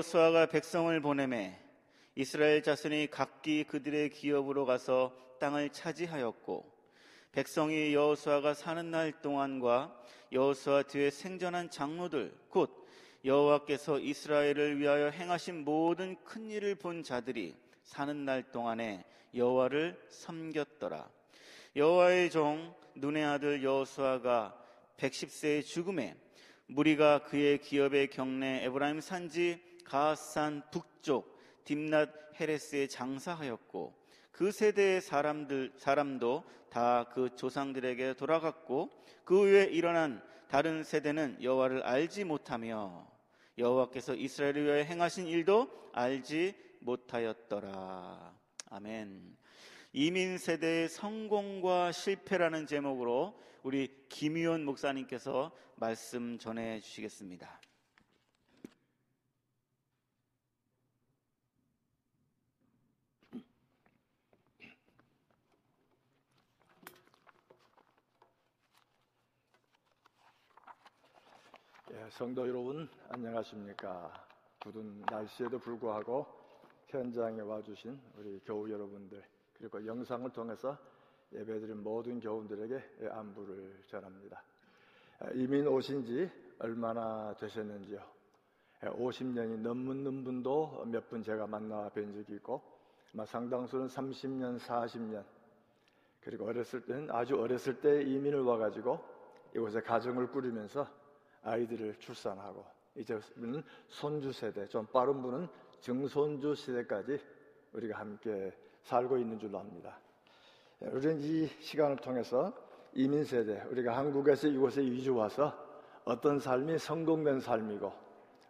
여호수아가 백성을 보내매 이스라엘 자손이 각기 그들의 기업으로 가서 땅을 차지하였고 백성이 여호수아가 사는 날 동안과 여호수아 뒤에 생전한 장로들 곧 여호와께서 이스라엘을 위하여 행하신 모든 큰 일을 본 자들이 사는 날 동안에 여호와를 섬겼더라. 여호와의 종 눈의 아들 여호수아가 110세의 죽음에 무리가 그의 기업의 경내 에브라임 산지 가산 북쪽 딥낫 헤레스에 장사하였고 그 세대의 사람들 사람도 다 그 조상들에게 돌아갔고 그 후에 일어난 다른 세대는 여호와를 알지 못하며 여호와께서 이스라엘을 위하여 행하신 일도 알지 못하였더라. 아멘. 이민 세대의 성공과 실패라는 제목으로 우리 김희원 목사님께서 말씀 전해 주시겠습니다. 예, 성도 여러분 안녕하십니까? 굳은 날씨에도 불구하고 현장에 와주신 우리 교우 여러분들 그리고 영상을 통해서 예배드린 모든 교우들에게 안부를 전합니다. 이민 오신 지 얼마나 되셨는지요? 50년이 넘는 분도 몇 분 제가 만나 뵌 적이 있고 상당수는 30년, 40년 그리고 어렸을 때는 아주 어렸을 때 이민을 와가지고 이곳에 가정을 꾸리면서 아이들을 출산하고 이제는 손주 세대, 좀 빠른 분은 증손주 시대까지 우리가 함께 살고 있는 줄로 압니다. 우리는 이 시간을 통해서 이민 세대, 우리가 한국에서 이곳에 이주 와서 어떤 삶이 성공된 삶이고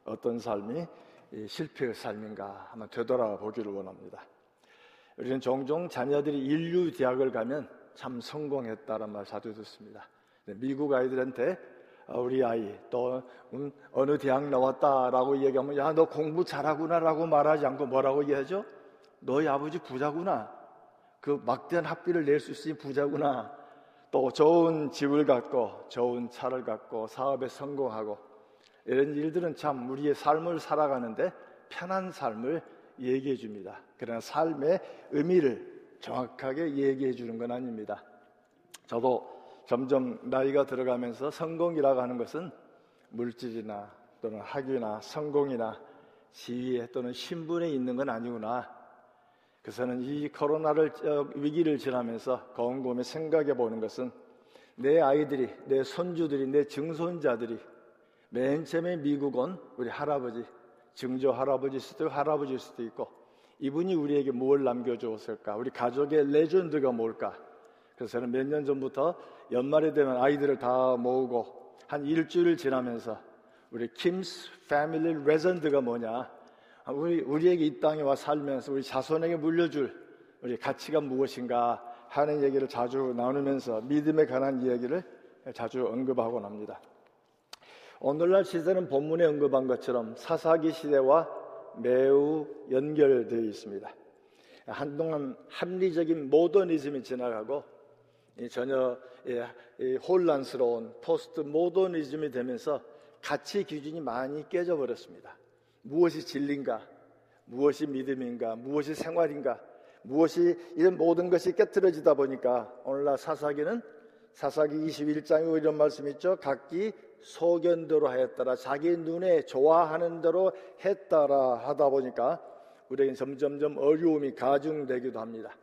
어떤 삶이 실패의 삶인가 한번 되돌아보기를 원합니다. 우리는 종종 자녀들이 인류 대학을 가면 참 성공했다는 말 자주 듣습니다. 미국 아이들한테 어, 우리 아이 또 음, 어느 대학 나왔다라고 얘기하면 야 너 공부 잘하구나라고 말하지 않고 뭐라고 얘기하죠? 너희 아버지 부자구나. 그 막대한 학비를 낼 수 있으니 부자구나. 또 좋은 집을 갖고 좋은 차를 갖고 사업에 성공하고 이런 일들은 참 우리의 삶을 살아가는데 편한 삶을 얘기해 줍니다. 그러나 삶의 의미를 정확하게 얘기해 주는 건 아닙니다. 저도 점점 나이가 들어가면서 성공이라고 하는 것은 물질이나 또는 학위나 성공이나 지위에 또는 신분에 있는 건 아니구나. 그래서는 이 코로나를 어, 위기를 지나면서 곰곰이 생각해 보는 것은 내 아이들이, 내 손주들이, 내 증손자들이 맨 처음에 미국 온 우리 할아버지, 증조 할아버지일 수도 할아버지일 수도 있고 이분이 우리에게 뭘 남겨주었을까? 우리 가족의 legend가 뭘까? 그래서 저는 몇 년 전부터 연말이 되면 아이들을 다 모으고 한 일주일 지나면서 우리 Kim's family legend가 뭐냐? 우리 우리에게 이 땅에 와 살면서 우리 자손에게 물려줄 우리 가치가 무엇인가 하는 얘기를 자주 나누면서 믿음에 관한 이야기를 자주 언급하곤 합니다. 오늘날 시대는 본문에 언급한 것처럼 사사기 시대와 매우 연결되어 있습니다. 한동안 합리적인 모더니즘이 지나가고 전혀 예, 혼란스러운 포스트 모더니즘이 되면서 가치 기준이 많이 깨져 버렸습니다. 무엇이 진리인가? 무엇이 믿음인가? 무엇이 생활인가? 무엇이 이런 모든 것이 깨뜨려지다 보니까 오늘날 사사기는 사사기 21장에 이런 말씀 있죠. 각기 소견대로 하였더라. 자기 눈에 좋아하는 대로 했다라 하다 보니까 우리에게 점점점 어려움이 가중되기도 합니다.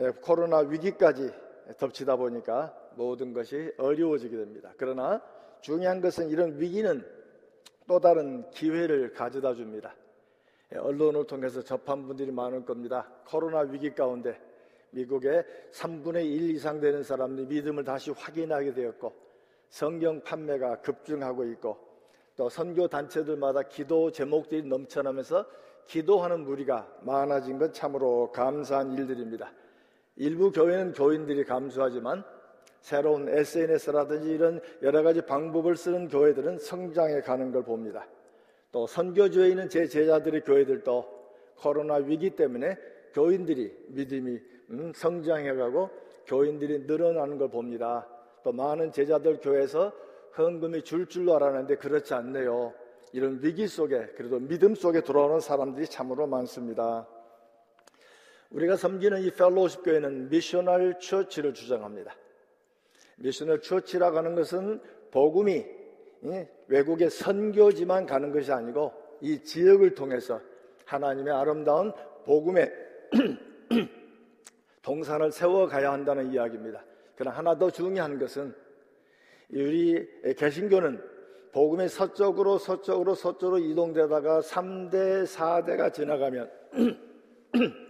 예, 코로나 위기까지 덮치다 보니까 모든 것이 어려워지게 됩니다. 그러나 중요한 것은 이런 위기는 또 다른 기회를 가져다 줍니다. 예, 언론을 통해서 접한 분들이 많을 겁니다. 코로나 위기 가운데 미국의 3분의 1 이상 되는 사람들이 믿음을 다시 확인하게 되었고 성경 판매가 급증하고 있고 또 선교 단체들마다 기도 제목들이 넘쳐나면서 기도하는 무리가 많아진 것 참으로 감사한 일들입니다. 일부 교회는 교인들이 감수하지만 새로운 SNS라든지 이런 여러 가지 방법을 쓰는 교회들은 성장해 가는 걸 봅니다. 또 선교주에 있는 제 제자들의 교회들도 코로나 위기 때문에 교인들이 믿음이 음, 성장해 가고 교인들이 늘어나는 걸 봅니다. 또 많은 제자들 교회에서 헌금이 줄 줄로 알았는데 그렇지 않네요. 이런 위기 속에 그래도 믿음 속에 돌아오는 사람들이 참으로 많습니다. 우리가 섬기는 이 Fellowship 교회는 missional church를 주장합니다. missional church라고 하는 것은 복음이 외국의 선교지만 가는 것이 아니고 이 지역을 통해서 하나님의 아름다운 복음의 동산을 세워가야 한다는 이야기입니다. 그러나 하나 더 중요한 것은 우리 개신교는 복음의 서쪽으로 서쪽으로 서쪽으로 이동되다가 3대 4대가 지나가면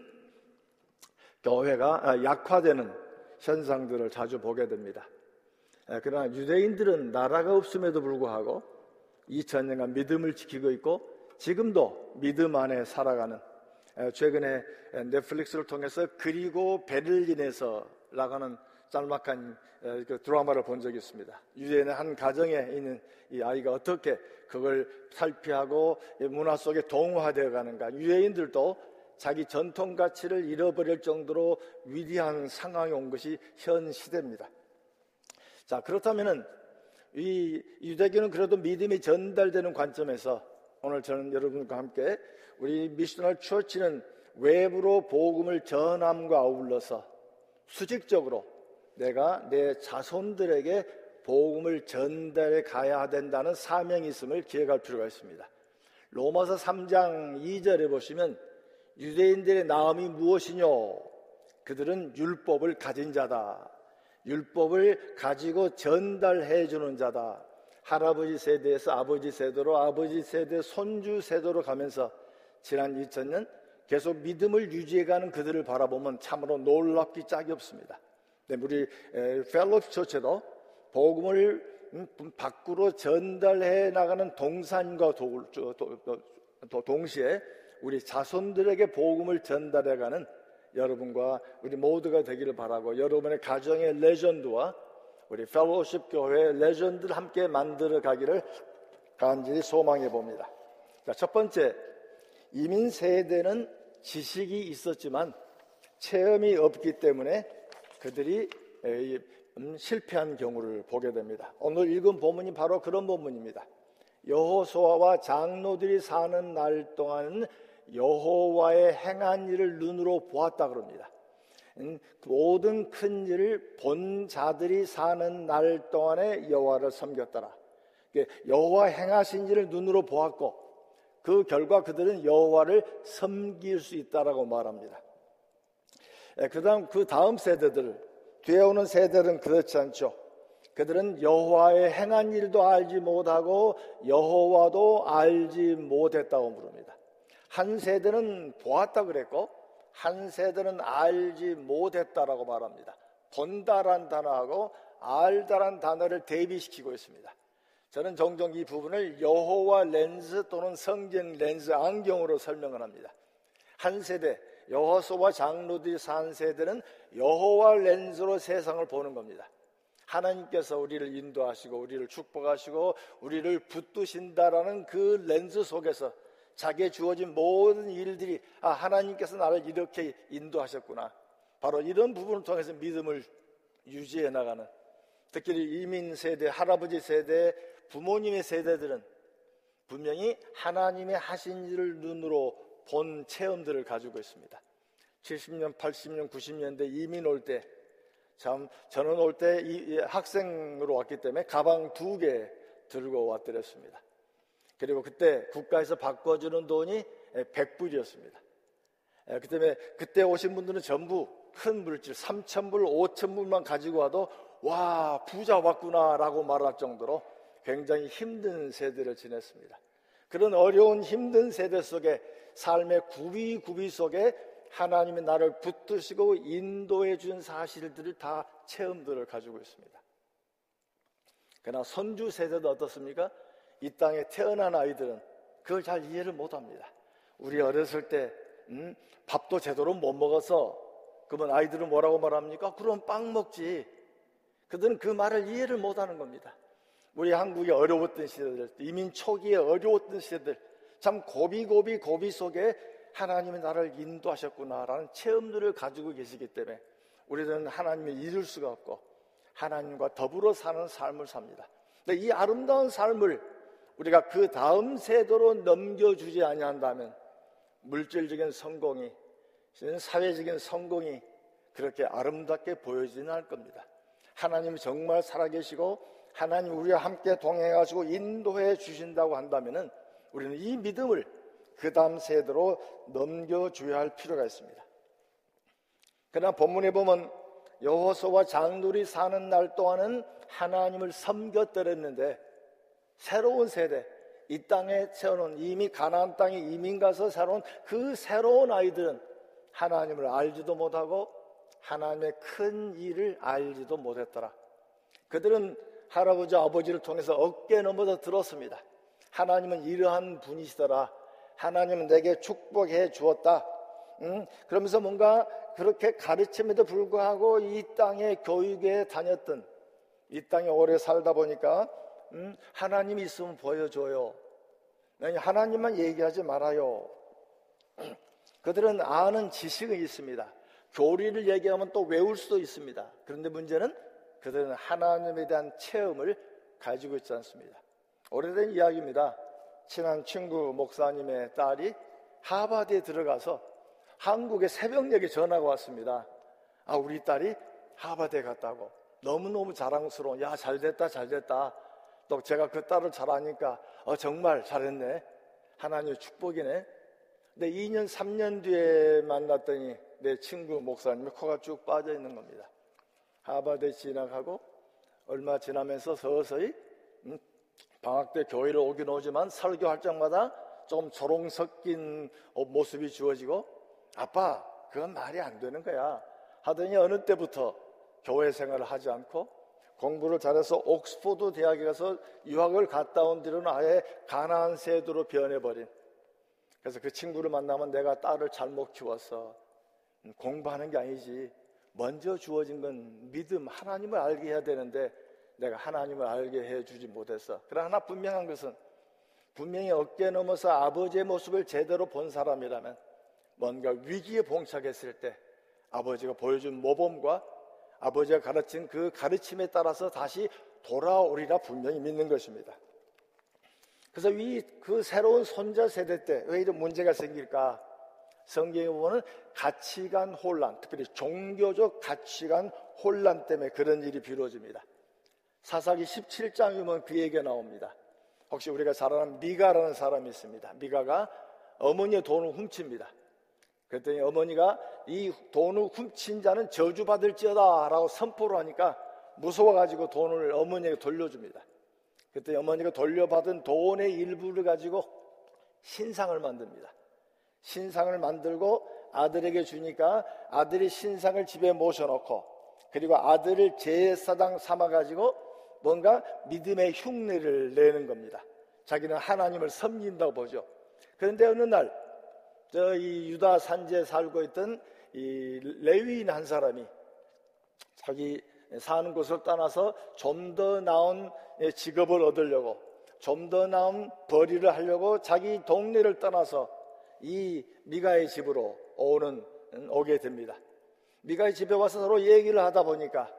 교회가 아, 약화되는 현상들을 자주 보게 됩니다. 그러나 유대인들은 나라가 없음에도 불구하고 2000년간 믿음을 지키고 있고 지금도 믿음 안에 살아가는 최근에 넷플릭스를 통해서 그리고 베를린에서 나가는 짤막한 그 드라마를 본 적이 있습니다. 유대인의 한 가정에 있는 이 아이가 어떻게 그걸 살피하고 문화 속에 동화되어 가는가. 유대인들도 자기 전통 가치를 잃어버릴 정도로 위대한 상황이 온 것이 현 시대입니다. 자, 그렇다면은 이 유대교는 그래도 믿음이 전달되는 관점에서 오늘 저는 여러분과 함께 우리 미셔널 처치는 외부로 복음을 전함과 아울러서 수직적으로 내가 내 자손들에게 복음을 전달해 가야 된다는 사명이 있음을 기억할 필요가 있습니다. 로마서 3장 2절에 보시면 유대인들의 나음이 무엇이뇨? 그들은 율법을 가진 자다. 율법을 가지고 전달해 주는 자다. 할아버지 세대에서 아버지 세대로 아버지 세대 손주 세대로 가면서 지난 2000년 계속 믿음을 유지해가는 그들을 바라보면 참으로 놀랍기 짝이 없습니다. 네, 우리 펠로스 처체도 복음을 음, 밖으로 전달해 나가는 동산과 동시에 우리 자손들에게 복음을 전달해가는 여러분과 우리 모두가 되기를 바라고 여러분의 가정의 레전드와 우리 펠로십 교회 레전드를 함께 만들어 가기를 간절히 소망해 봅니다. 자, 첫 번째 이민 세대는 지식이 있었지만 체험이 없기 때문에 그들이 음, 실패한 경우를 보게 됩니다. 오늘 읽은 본문이 바로 그런 본문입니다. 여호수아와 장로들이 사는 날 동안 여호와의 행한 일을 눈으로 보았다 그럽니다. 음, 모든 큰 일을 본 자들이 사는 날 동안에 여호와를 섬겼더라. 여호와 행하신 일을 눈으로 보았고 그 결과 그들은 여호와를 섬길 수 있다라고 말합니다. 그다음 그 다음 세대들 뒤에 오는 세대들은 그렇지 않죠. 그들은 여호와의 행한 일도 알지 못하고 여호와도 알지 못했다고 물습니다. 한 세대는 보았다 그랬고 한 세대는 알지 못했다라고 말합니다. 본다란 단어하고 알다란 단어를 대비시키고 있습니다. 저는 종종 이 부분을 여호와 렌즈 또는 성경 렌즈 안경으로 설명을 합니다. 한 세대 여호수와 장로들이 산 세대는 여호와 렌즈로 세상을 보는 겁니다. 하나님께서 우리를 인도하시고 우리를 축복하시고 우리를 붙드신다라는 그 렌즈 속에서 자기의 주어진 모든 일들이 아 하나님께서 나를 이렇게 인도하셨구나. 바로 이런 부분을 통해서 믿음을 유지해 나가는 특히 이민 세대, 할아버지 세대, 부모님의 세대들은 분명히 하나님의 하신 일을 눈으로 본 체험들을 가지고 있습니다. 70년, 80년, 90년대 이민 올 때, 참, 저는 올 때 학생으로 왔기 때문에 가방 두 개 들고 왔더랬습니다. 그리고 그때 국가에서 바꿔주는 돈이 100불이었습니다. 그 때문에 그때 오신 분들은 전부 큰 물질 3,000불, 5,000불만 가지고 와도 와, 부자 왔구나라고 말할 정도로 굉장히 힘든 세대를 지냈습니다. 그런 어려운 힘든 세대 속에 삶의 구비구비 속에 하나님이 나를 붙드시고 인도해 준 사실들을 다 체험들을 가지고 있습니다. 그러나 선주 세대도 어떻습니까? 이 땅에 태어난 아이들은 그걸 잘 이해를 못 합니다. 우리 어렸을 때, 음, 밥도 제대로 못 먹어서, 그러면 아이들은 뭐라고 말합니까? 그럼 빵 먹지. 그들은 그 말을 이해를 못 하는 겁니다. 우리 한국이 어려웠던 시대들, 이민 초기에 어려웠던 시대들, 참 고비고비 고비 속에 하나님이 나를 인도하셨구나라는 체험들을 가지고 계시기 때문에 우리는 하나님을 잃을 수가 없고 하나님과 더불어 사는 삶을 삽니다. 근데 이 아름다운 삶을 우리가 그 다음 세대로 넘겨주지 아니한다면 물질적인 성공이 사회적인 성공이 그렇게 아름답게 보여지는 않을 겁니다. 하나님 정말 살아계시고 하나님 우리와 함께 동행해가지고 인도해 주신다고 한다면은 우리는 이 믿음을 그 다음 세대로 넘겨줘야 할 필요가 있습니다. 그러나 본문에 보면 여호수와 장들이 사는 날 동안은 하나님을 섬겼더랬는데 새로운 세대 이 땅에 세워놓은 이미 가나안 땅에 이민 가서 살아온 그 새로운 아이들은 하나님을 알지도 못하고 하나님의 큰 일을 알지도 못했더라. 그들은 할아버지 아버지를 통해서 어깨 넘어서 들었습니다. 하나님은 이러한 분이시더라. 하나님은 내게 축복해 주었다. 음, 그러면서 뭔가 그렇게 가르침에도 불구하고 이 땅에 교육에 다녔던 이 땅에 오래 살다 보니까 음, 하나님이 있으면 보여줘요. 하나님만 얘기하지 말아요. 그들은 아는 지식은 있습니다. 교리를 얘기하면 또 외울 수도 있습니다. 그런데 문제는 그들은 하나님에 대한 체험을 가지고 있지 않습니다. 오래된 이야기입니다. 친한 친구 목사님의 딸이 하버드에 들어가서 한국에 새벽녘에 전화가 왔습니다. 아, 우리 딸이 하버드에 갔다고. 너무너무 자랑스러운, 야, 잘 됐다, 잘 됐다. 또 제가 그 딸을 잘 아니까, 어, 정말 잘했네. 하나님의 축복이네. 근데 2년, 3년 뒤에 만났더니 내 친구 목사님의 코가 쭉 빠져 있는 겁니다. 하버드에 진학하고 얼마 지나면서 서서히 음, 방학 때 교회를 오긴 오지만 설교할 때마다 좀 조롱 섞인 모습이 주어지고 아빠 그건 말이 안 되는 거야 하더니 어느 때부터 교회 생활을 하지 않고 공부를 잘해서 옥스포드 대학에 가서 유학을 갔다 온 뒤로는 아예 가난안 세도로 변해버린 그래서 그 친구를 만나면 내가 딸을 잘못 키웠어. 음, 공부하는 게 아니지. 먼저 주어진 건 믿음, 하나님을 알게 해야 되는데 내가 하나님을 알게 해주지 못했어. 그러나 분명한 것은 분명히 어깨 넘어서 아버지의 모습을 제대로 본 사람이라면 뭔가 위기에 봉착했을 때 아버지가 보여준 모범과 아버지가 가르친 그 가르침에 따라서 다시 돌아오리라 분명히 믿는 것입니다. 그래서 이 그 새로운 손자 세대 때 왜 이런 문제가 생길까? 성경에 보면 가치관 혼란, 특별히 종교적 가치관 혼란 때문에 그런 일이 비롯집니다. 사사기 17장에 보면 그 얘기가 나옵니다. 혹시 우리가 잘 아는 미가라는 사람이 있습니다. 미가가 어머니의 돈을 훔칩니다. 그랬더니 어머니가 이 돈을 훔친 자는 저주받을지어다 라고 선포를 하니까 무서워가지고 돈을 어머니에게 돌려줍니다. 그때 어머니가 돌려받은 돈의 일부를 가지고 신상을 만듭니다. 신상을 만들고 아들에게 주니까 아들이 신상을 집에 모셔놓고 그리고 아들을 제사장 삼아가지고 뭔가 믿음의 흉내를 내는 겁니다. 자기는 하나님을 섬긴다고 보죠. 그런데 어느 날, 저 이 유다 산지에 살고 있던 이 레위인 한 사람이 자기 사는 곳을 떠나서 좀 더 나은 직업을 얻으려고 좀 더 나은 벌이를 하려고 자기 동네를 떠나서 이 미가의 집으로 오는 오게 됩니다. 미가의 집에 와서 서로 얘기를 하다 보니까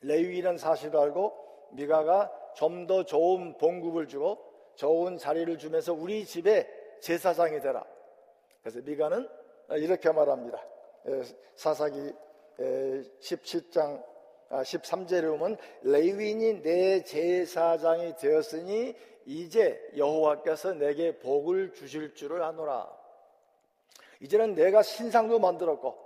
레위라는 사실을 알고 미가가 좀 더 좋은 봉급을 주고 좋은 자리를 주면서 우리 집에 제사장이 되라. 그래서 미가는 이렇게 말합니다. 사사기 17장 13절에 아, 보면 레위인이 내 제사장이 되었으니 이제 여호와께서 내게 복을 주실 줄을 아노라. 이제는 내가 신상도 만들었고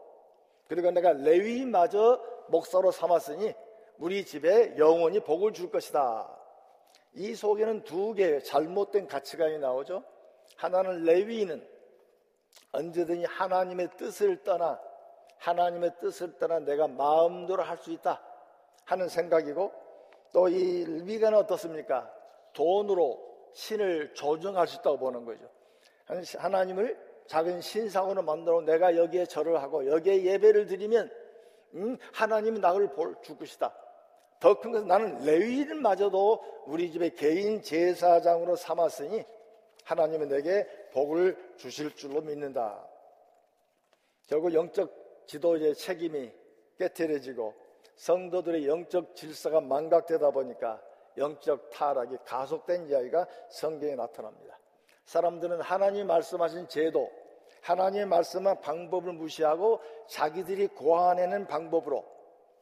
그리고 내가 레위인마저 목사로 삼았으니 우리 집에 영원히 복을 줄 것이다. 이 속에는 두 개의 잘못된 가치관이 나오죠. 하나는 레위인은 언제든지 하나님의 뜻을 떠나 하나님의 뜻을 떠나 내가 마음대로 할 수 있다. 하는 생각이고 또이 미가는 어떻습니까? 돈으로 신을 조정할 수 있다고 보는 거죠. 하나님을 작은 신상으로 만들어 내가 여기에 절을 하고 여기에 예배를 드리면 음, 하나님은 나를 볼 줄 것이다. 더 큰 것은 나는 레위인마저도 우리 집에 개인 제사장으로 삼았으니 하나님은 내게 복을 주실 줄로 믿는다. 결국 영적 지도의 책임이 깨트려지고 성도들의 영적 질서가 망각되다 보니까 영적 타락이 가속된 이야기가 성경에 나타납니다. 사람들은 하나님 말씀하신 제도, 하나님의 말씀한 방법을 무시하고 자기들이 고안해낸 방법으로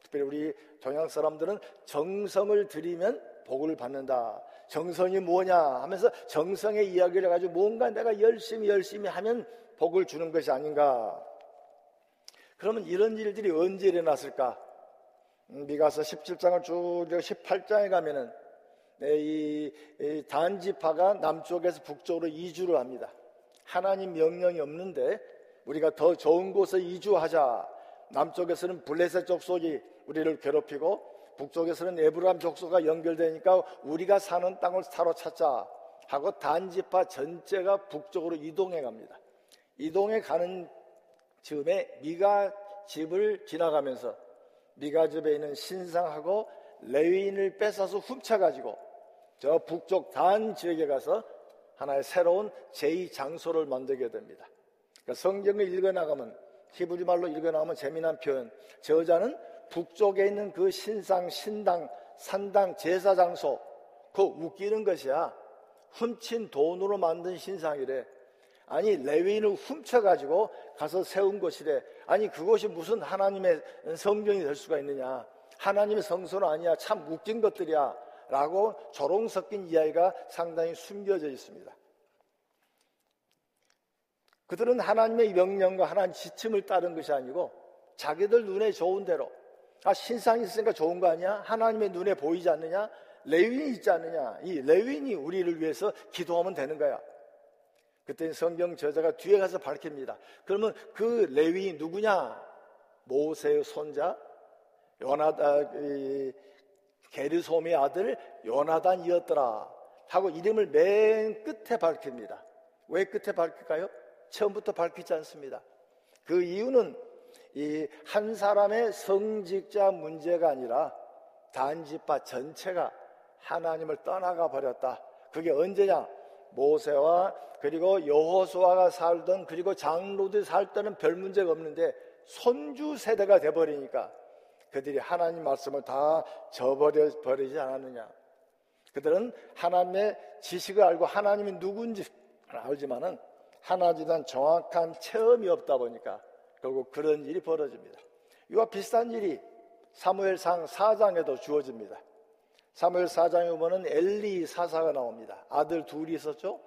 특별히 우리 동양 사람들은 정성을 들이면 복을 받는다. 정성이 뭐냐 하면서 정성의 이야기를 가지고 뭔가 내가 열심히 열심히 하면 복을 주는 것이 아닌가. 그러면 이런 일들이 언제 일어났을까? 음, 미가서 17장을 쭉 18장에 가면은 네, 이, 이 단지파가 남쪽에서 북쪽으로 이주를 합니다. 하나님 명령이 없는데 우리가 더 좋은 곳에 이주하자. 남쪽에서는 블레셋 족속이 우리를 괴롭히고 북쪽에서는 에브람 족속과 연결되니까 우리가 사는 땅을 사로찾자 하고 단지파 전체가 북쪽으로 이동해 갑니다. 이동해 가는 즈음에 미가 집을 지나가면서 미가 집에 있는 신상하고 레위인을 뺏어서 훔쳐가지고 저 북쪽 단 지역에 가서 하나의 새로운 제2 장소를 만들게 됩니다. 그러니까 성경을 읽어나가면 히브리 말로 읽어나가면 재미난 표현. 저 여자는 북쪽에 있는 그 신상, 신당, 산당, 제사 장소, 그 웃기는 것이야. 훔친 돈으로 만든 신상이래. 아니 레위인을 훔쳐가지고 가서 세운 것이래. 아니 그것이 무슨 하나님의 성경이 될 수가 있느냐. 하나님의 성소는 아니야. 참 웃긴 것들이야. 라고 조롱 섞인 이야기가 상당히 숨겨져 있습니다. 그들은 하나님의 명령과 하나님 지침을 따른 것이 아니고 자기들 눈에 좋은 대로 아 신상이 있으니까 좋은 거 아니야? 하나님의 눈에 보이지 않느냐? 레윈이 있지 않느냐? 이 레윈이 우리를 위해서 기도하면 되는 거야. 그때 성경 저자가 뒤에 가서 밝힙니다. 그러면 그 레위인 누구냐? 모세의 손자 요나다 게르솜의 아들 요나단이었더라 하고 이름을 맨 끝에 밝힙니다. 왜 끝에 밝힐까요? 처음부터 밝히지 않습니다. 그 이유는 이 한 사람의 성직자 문제가 아니라 단지파 전체가 하나님을 떠나가 버렸다. 그게 언제냐? 모세와 그리고 여호수아가 살던 그리고 장로들이 살 때는 별 문제가 없는데 손주 세대가 돼 버리니까 그들이 하나님 말씀을 다 저버려 버리지 않았느냐. 그들은 하나님의 지식을 알고 하나님이 누군지 알지만은 하나님에 대한 정확한 체험이 없다 보니까 결국 그런 일이 벌어집니다. 이와 비슷한 일이 사무엘상 4장에도 주어집니다. 사무엘 4장에 보면은 엘리 사사가 나옵니다. 아들 둘이 있었죠.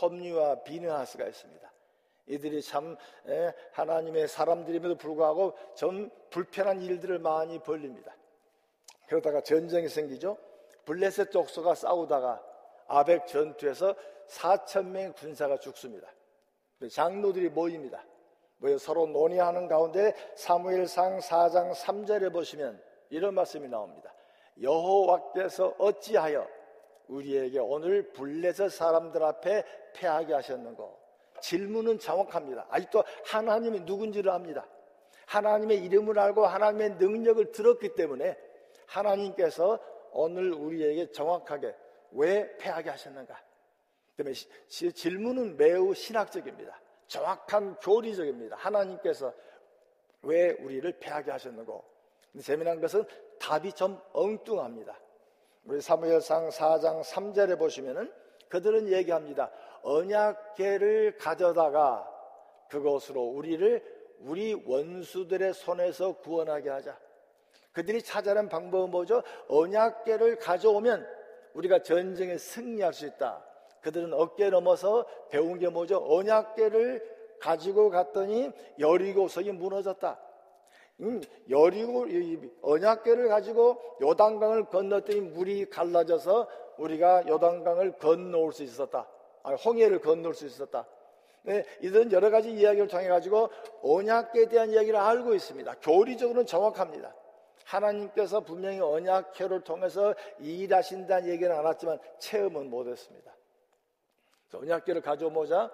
험리와 비느하스가 있습니다. 이들이 참 하나님의 사람들임에도 불구하고 좀 불편한 일들을 많이 벌립니다. 그러다가 전쟁이 생기죠. 블레셋 족속과 싸우다가 아벡 전투에서 4천 명의 군사가 죽습니다. 장로들이 모입니다. 모여 서로 논의하는 가운데 사무엘상 4장 3절에 보시면 이런 말씀이 나옵니다. 여호와께서 어찌하여 우리에게 오늘 블레셋 사람들 앞에 패하게 하셨는고? 질문은 정확합니다. 아직도 하나님이 누군지를 압니다. 하나님의 이름을 알고 하나님의 능력을 들었기 때문에 하나님께서 오늘 우리에게 정확하게 왜 패하게 하셨는가? 때문에 질문은 매우 신학적입니다. 정확한 교리적입니다. 하나님께서 왜 우리를 패하게 하셨는고? 재미난 것은 답이 좀 엉뚱합니다. 우리 사무엘상 4장 3절에 보시면은 그들은 얘기합니다. 언약계를 가져다가 그것으로 우리를 우리 원수들의 손에서 구원하게 하자. 그들이 찾아낸 방법은 뭐죠? 언약계를 가져오면 우리가 전쟁에 승리할 수 있다. 그들은 어깨 넘어서 배운 게 뭐죠? 언약계를 가지고 갔더니 여리고성이 무너졌다. 음, 여리고 언약궤를 가지고 요단강을 건넜더니 물이 갈라져서 우리가 요단강을 건너올 수 있었다. 아니, 홍해를 건널 수 있었다. 네, 이런 여러 가지 이야기를 통해 가지고 언약궤에 대한 이야기를 알고 있습니다. 교리적으로는 정확합니다. 하나님께서 분명히 언약궤를 통해서 일하신다는 얘기는 안 했지만 체험은 못했습니다. 언약궤를 가져오자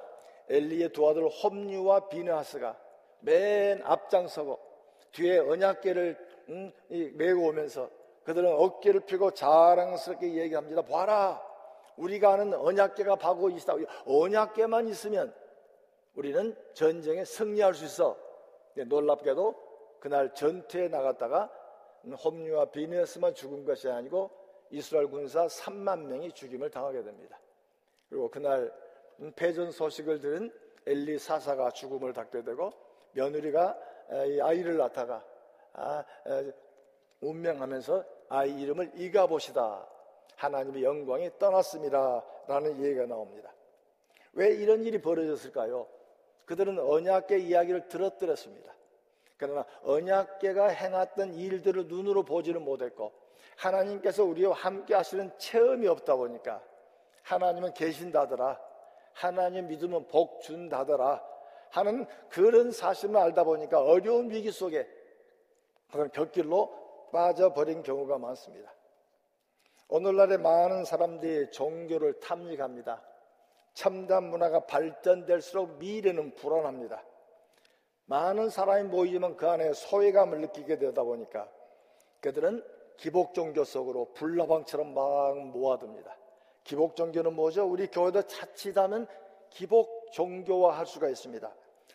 엘리의 두 아들 홈류와 비느하스가 맨 앞장서고 뒤에 언약계를 음, 메고 오면서 그들은 어깨를 펴고 자랑스럽게 얘기합니다. 봐라, 우리가 아는 언약계가 바고 있다. 언약계만 있으면 우리는 전쟁에 승리할 수 있어. 놀랍게도 그날 전투에 나갔다가 홈류와 비네스만 죽은 것이 아니고 이스라엘 군사 3만 명이 죽임을 당하게 됩니다. 그리고 그날 패전 소식을 들은 엘리 사사가 죽음을 닦게 되고 며느리가 아이를 낳다가 아, 운명하면서 아이 이름을 이가보시다 하나님의 영광이 떠났습니다 라는 얘기가 나옵니다. 왜 이런 일이 벌어졌을까요? 그들은 언약계 이야기를 들었더랬습니다. 그러나 언약계가 행했던 일들을 눈으로 보지는 못했고 하나님께서 우리와 함께 하시는 체험이 없다 보니까 하나님은 계신다더라. 하나님 믿으면 복 준다더라. 하는 그런 사실을 알다 보니까 어려운 위기 속에 그런 곁길로 빠져버린 경우가 많습니다. 오늘날의 많은 사람들이 종교를 탐닉합니다. 첨단 문화가 발전될수록 미래는 불안합니다. 많은 사람이 모이지만 그 안에 소외감을 느끼게 되다 보니까 그들은 기복 종교 속으로 불나방처럼 막 모아둡니다. 기복 종교는 뭐죠? 우리 교회도 자칫하면 기복 종교화 할 수가 있습니다.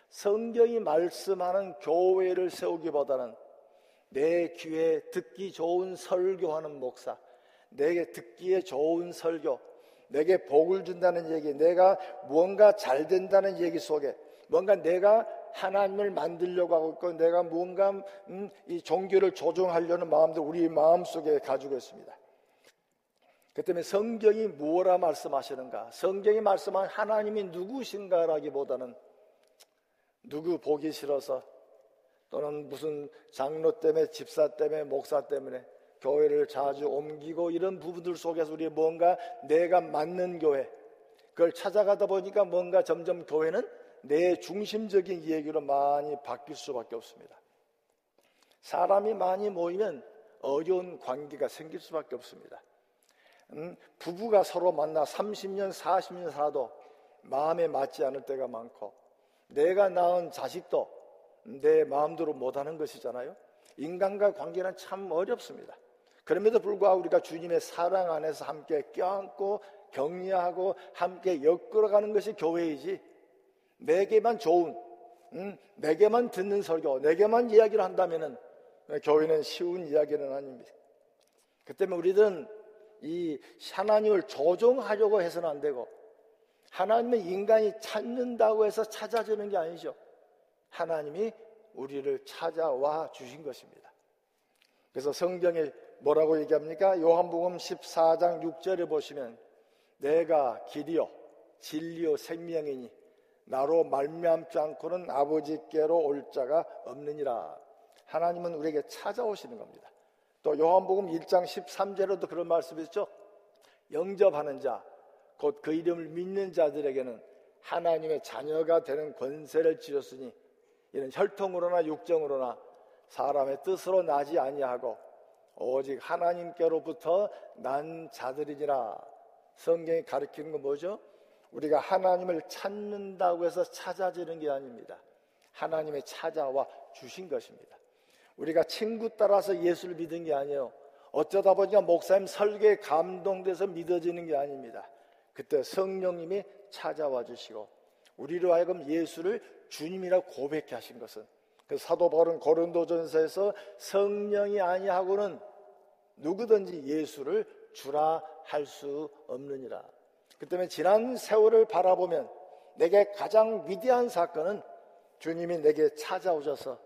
성경이 말씀하는 교회를 세우기보다는 내 귀에 듣기 좋은 설교하는 목사, 내게 듣기에 좋은 설교, 내게 복을 준다는 얘기, 내가 무언가 잘 된다는 얘기 속에 뭔가 내가 하나님을 만들려고 하고 있고 내가 무언가 음, 이 종교를 조종하려는 마음도 우리 마음 속에 가지고 있습니다. 그 때문에 성경이 무엇라 말씀하시는가? 성경이 말씀한 하나님이 누구신가라기보다는 누구 보기 싫어서 또는 무슨 장로 때문에 집사 때문에 목사 때문에 교회를 자주 옮기고 이런 부분들 속에서 우리 뭔가 내가 맞는 교회 그걸 찾아가다 보니까 뭔가 점점 교회는 내 중심적인 얘기로 많이 바뀔 수밖에 없습니다. 사람이 많이 모이면 어려운 관계가 생길 수밖에 없습니다. 음, 부부가 서로 만나 30년, 40년 살아도 마음에 맞지 않을 때가 많고 내가 낳은 자식도 내 마음대로 못하는 것이잖아요. 인간과 관계는 참 어렵습니다. 그럼에도 불구하고 우리가 주님의 사랑 안에서 함께 껴안고 격려하고 함께 엮어가는 것이 교회이지 내게만 좋은, 음, 내게만 듣는 설교, 내게만 이야기를 한다면은 교회는 쉬운 이야기는 아닙니다. 그 때문에 우리들은 이 하나님을 조종하려고 해서는 안 되고 하나님의 인간이 찾는다고 해서 찾아주는 게 아니죠. 하나님이 우리를 찾아와 주신 것입니다. 그래서 성경에 뭐라고 얘기합니까? 요한복음 14장 6절에 보시면 내가 길이요 진리요 생명이니 나로 말미암지 않고는 아버지께로 올 자가 없느니라. 하나님은 우리에게 찾아오시는 겁니다. 또 요한복음 1장 13절에도 그런 말씀이 있죠. 영접하는 자, 곧 그 이름을 믿는 자들에게는 하나님의 자녀가 되는 권세를 지었으니 이는 혈통으로나 육정으로나 사람의 뜻으로 나지 아니하고 오직 하나님께로부터 난 자들이니라. 성경이 가르치는 건 뭐죠? 우리가 하나님을 찾는다고 해서 찾아지는 게 아닙니다. 하나님의 찾아와 주신 것입니다. 우리가 친구 따라서 예수를 믿은 게 아니에요. 어쩌다 보니까 목사님 설교에 감동돼서 믿어지는 게 아닙니다. 그때 성령님이 찾아와 주시고 우리로 하여금 예수를 주님이라 고백해 하신 것은 그 사도 바울은 고린도전서에서 성령이 아니하고는 누구든지 예수를 주라 할 수 없느니라. 그 때문에 지난 세월을 바라보면 내게 가장 위대한 사건은 주님이 내게 찾아오셔서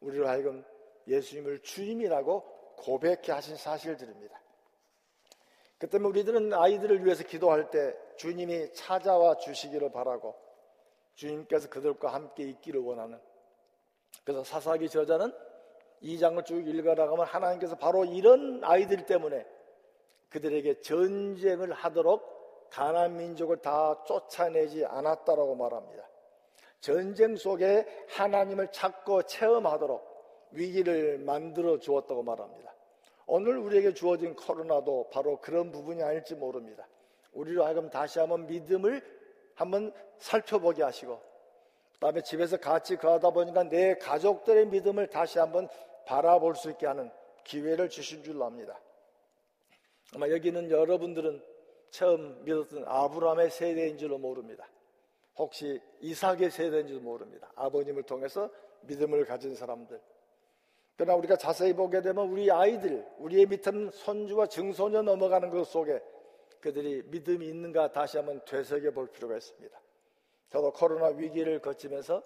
우리로 하여금 예수님을 주님이라고 고백해 하신 사실들입니다. 그 때문에 우리들은 아이들을 위해서 기도할 때 주님이 찾아와 주시기를 바라고 주님께서 그들과 함께 있기를 원하는 그래서 사사기 저자는 이 장을 쭉 읽어나가면 하나님께서 바로 이런 아이들 때문에 그들에게 전쟁을 하도록 가난 민족을 다 쫓아내지 않았다라고 말합니다. 전쟁 속에 하나님을 찾고 체험하도록 위기를 만들어 주었다고 말합니다. 오늘 우리에게 주어진 코로나도 바로 그런 부분이 아닐지 모릅니다. 우리로 하여금 다시 한번 믿음을 한번 살펴보게 하시고 그 다음에 집에서 같이 거하다 보니까 내 가족들의 믿음을 다시 한번 바라볼 수 있게 하는 기회를 주신 줄 압니다. 아마 여기는 여러분들은 처음 믿었던 아브라함의 세대인 줄로 모릅니다. 혹시 이삭의 세대인 줄도 모릅니다. 아버님을 통해서 믿음을 가진 사람들. 그러나 우리가 자세히 보게 되면 우리 아이들, 우리의 밑은 손주와 증손녀 넘어가는 것 속에 그들이 믿음이 있는가 다시 한번 되새겨 볼 필요가 있습니다. 저도 코로나 위기를 거치면서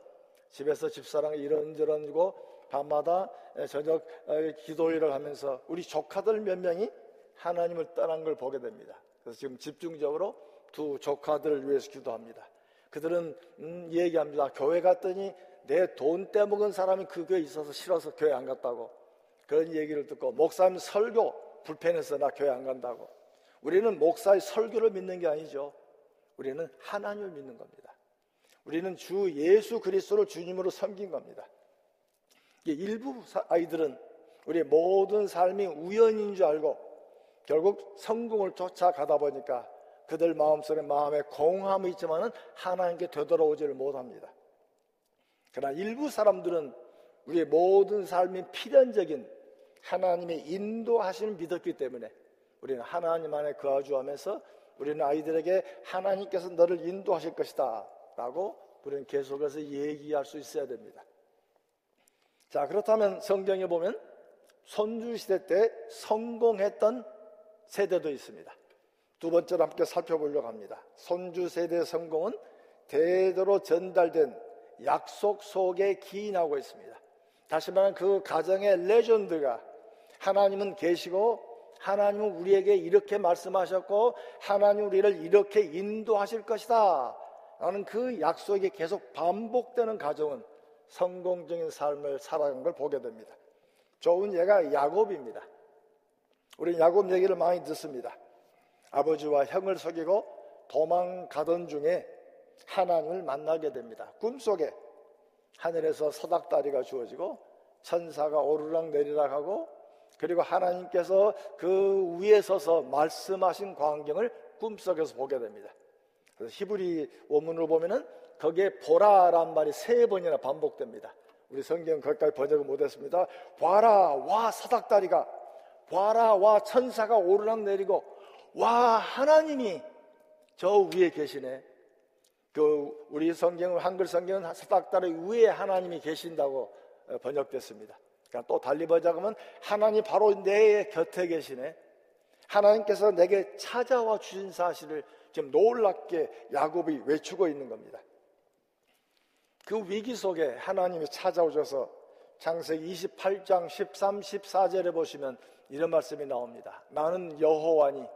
집에서 집사랑 이런저런고 밤마다 저녁 어, 기도일을 하면서 우리 조카들 몇 명이 하나님을 떠난 걸 보게 됩니다. 그래서 지금 집중적으로 두 조카들을 위해서 기도합니다. 그들은 음, 얘기합니다. 교회 갔더니 내 돈 떼먹은 사람이 그 교회에 있어서 싫어서 교회 안 갔다고 그런 얘기를 듣고 목사님 설교 불편해서 나 교회 안 간다고 우리는 목사의 설교를 믿는 게 아니죠. 우리는 하나님을 믿는 겁니다. 우리는 주 예수 그리스도를 주님으로 섬긴 겁니다. 일부 아이들은 우리의 모든 삶이 우연인 줄 알고 결국 성공을 쫓아가다 보니까 그들 마음속에 마음에 공함이 있지만은 하나님께 되돌아오지를 못합니다. 그러나 일부 사람들은 우리의 모든 삶이 필연적인 하나님의 인도하심을 믿었기 때문에 우리는 하나님 안에 거주하면서 우리는 아이들에게 하나님께서 너를 인도하실 것이다 라고 우리는 계속해서 얘기할 수 있어야 됩니다. 자, 그렇다면 성경에 보면 손주 시대 때 성공했던 세대도 있습니다. 두 번째로 함께 살펴보려고 합니다. 손주 세대 성공은 대대로 전달된 약속 속에 기인하고 있습니다. 다시 말하면 그 가정의 레전드가 하나님은 계시고 하나님은 우리에게 이렇게 말씀하셨고 하나님 우리를 이렇게 인도하실 것이다. 라는 그 약속이 계속 반복되는 가정은 성공적인 삶을 살아간 걸 보게 됩니다. 좋은 예가 야곱입니다. 우리 야곱 얘기를 많이 듣습니다. 아버지와 형을 속이고 도망가던 중에 하나님을 만나게 됩니다. 꿈속에 하늘에서 서닥다리가 주어지고 천사가 오르락 내리락 하고 그리고 하나님께서 그 위에 서서 말씀하신 광경을 꿈속에서 보게 됩니다. 그래서 히브리 원문으로 보면은 거기에 보라란 말이 세 번이나 반복됩니다. 우리 성경 거기까지 번역을 못했습니다. 봐라 와 서닥다리가 봐라 와 천사가 오르락 내리고 와 하나님이 저 위에 계시네. 그 우리 성경은 한글 성경은 사닥다리 위에 하나님이 계신다고 어, 번역됐습니다. 그러니까 또 달리 번역하면 하나님 바로 내 곁에 계시네. 하나님께서 내게 찾아와 주신 사실을 지금 놀랍게 야곱이 외치고 있는 겁니다. 그 위기 속에 하나님이 찾아오셔서 창세기 28장 13, 14절에 보시면 이런 말씀이 나옵니다. 나는 여호와니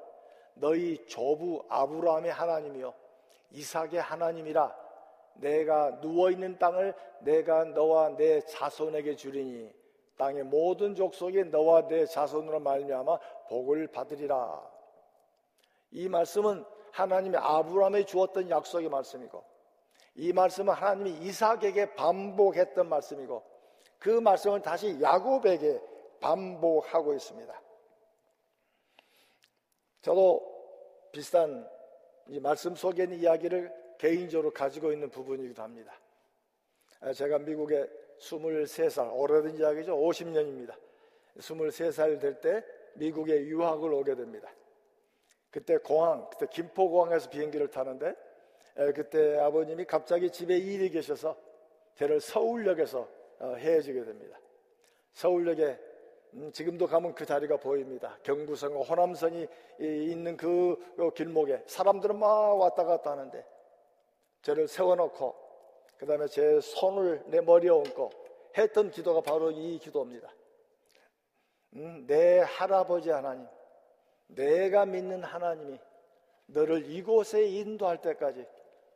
너희 조부 아브라함의 하나님이요 이삭의 하나님이라 내가 누워 있는 땅을 내가 너와 내 자손에게 주리니 땅의 모든 족속이 너와 내 자손으로 말미암아 복을 받으리라. 이 말씀은 하나님이 아브라함에 주었던 약속의 말씀이고 이 말씀은 하나님이 이삭에게 반복했던 말씀이고 그 말씀을 다시 야곱에게 반복하고 있습니다. 저도 비슷한 이 말씀 속에 있는 이야기를 개인적으로 가지고 있는 부분이기도 합니다. 아, 제가 미국에 23살, 오래된 이야기죠. 50년입니다. 23살 될 때 미국에 유학을 오게 됩니다. 그때 공항, 그때 김포공항에서 비행기를 타는데 그때 아버님이 갑자기 집에 일이 계셔서 저를 서울역에서 어, 헤어지게 됩니다. 서울역에 음, 지금도 가면 그 자리가 보입니다. 경부선, 호남선이 있는 그 길목에 사람들은 막 왔다 갔다 하는데 저를 세워놓고 그 다음에 제 손을 내 머리에 얹고 했던 기도가 바로 이 기도입니다. 음, 내 할아버지 하나님, 내가 믿는 하나님이 너를 이곳에 인도할 때까지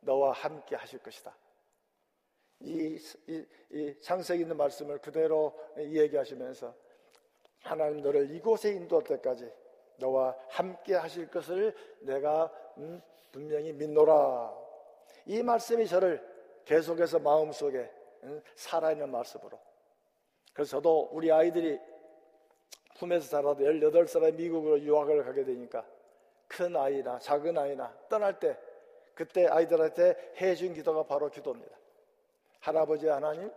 너와 함께 하실 것이다. 이, 이, 이 창세기 있는 말씀을 그대로 얘기하시면서 하나님 너를 이곳에 인도할 때까지 너와 함께 하실 것을 내가 음, 분명히 믿노라. 이 말씀이 저를 계속해서 마음속에 음, 살아있는 말씀으로. 그래서 저도 우리 아이들이 품에서 자라도 18살에 미국으로 유학을 가게 되니까 큰 아이나 작은 아이나 떠날 때 그때 아이들한테 해준 기도가 바로 기도입니다. 할아버지 하나님,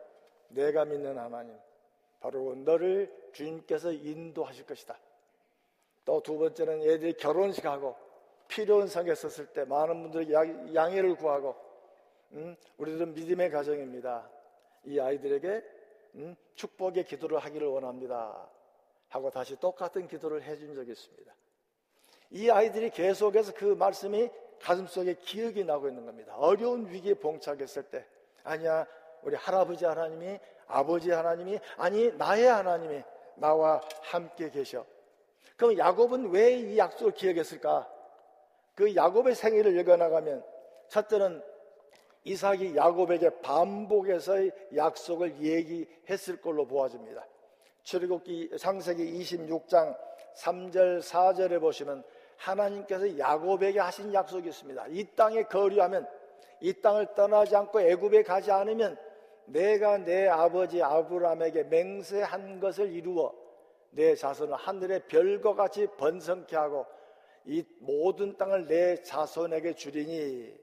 내가 믿는 하나님, 바로 너를 주님께서 인도하실 것이다. 또 두 번째는 애들이 결혼식 하고 필요한 상에 섰을 때 많은 분들이 양해를 구하고 음, 우리들은 믿음의 가정입니다. 이 아이들에게 음, 축복의 기도를 하기를 원합니다. 하고 다시 똑같은 기도를 해준 적이 있습니다. 이 아이들이 계속해서 그 말씀이 가슴속에 기억이 나고 있는 겁니다. 어려운 위기에 봉착했을 때 아니야 우리 할아버지 하나님이 아버지 하나님이 아니 나의 하나님이 나와 함께 계셔. 그럼 야곱은 왜 이 약속을 기억했을까? 그 야곱의 생애를 읽어나가면 첫째는 이삭이 야곱에게 반복해서의 약속을 얘기했을 걸로 보아집니다. 출애굽기 창세기 26장 3절 4절에 보시면 하나님께서 야곱에게 하신 약속이 있습니다. 이 땅에 거류하면 이 땅을 떠나지 않고 애굽에 가지 않으면 내가 내 아버지 아브라함에게 맹세한 것을 이루어 내 자손을 하늘의 별과 같이 번성케 하고 이 모든 땅을 내 자손에게 주리니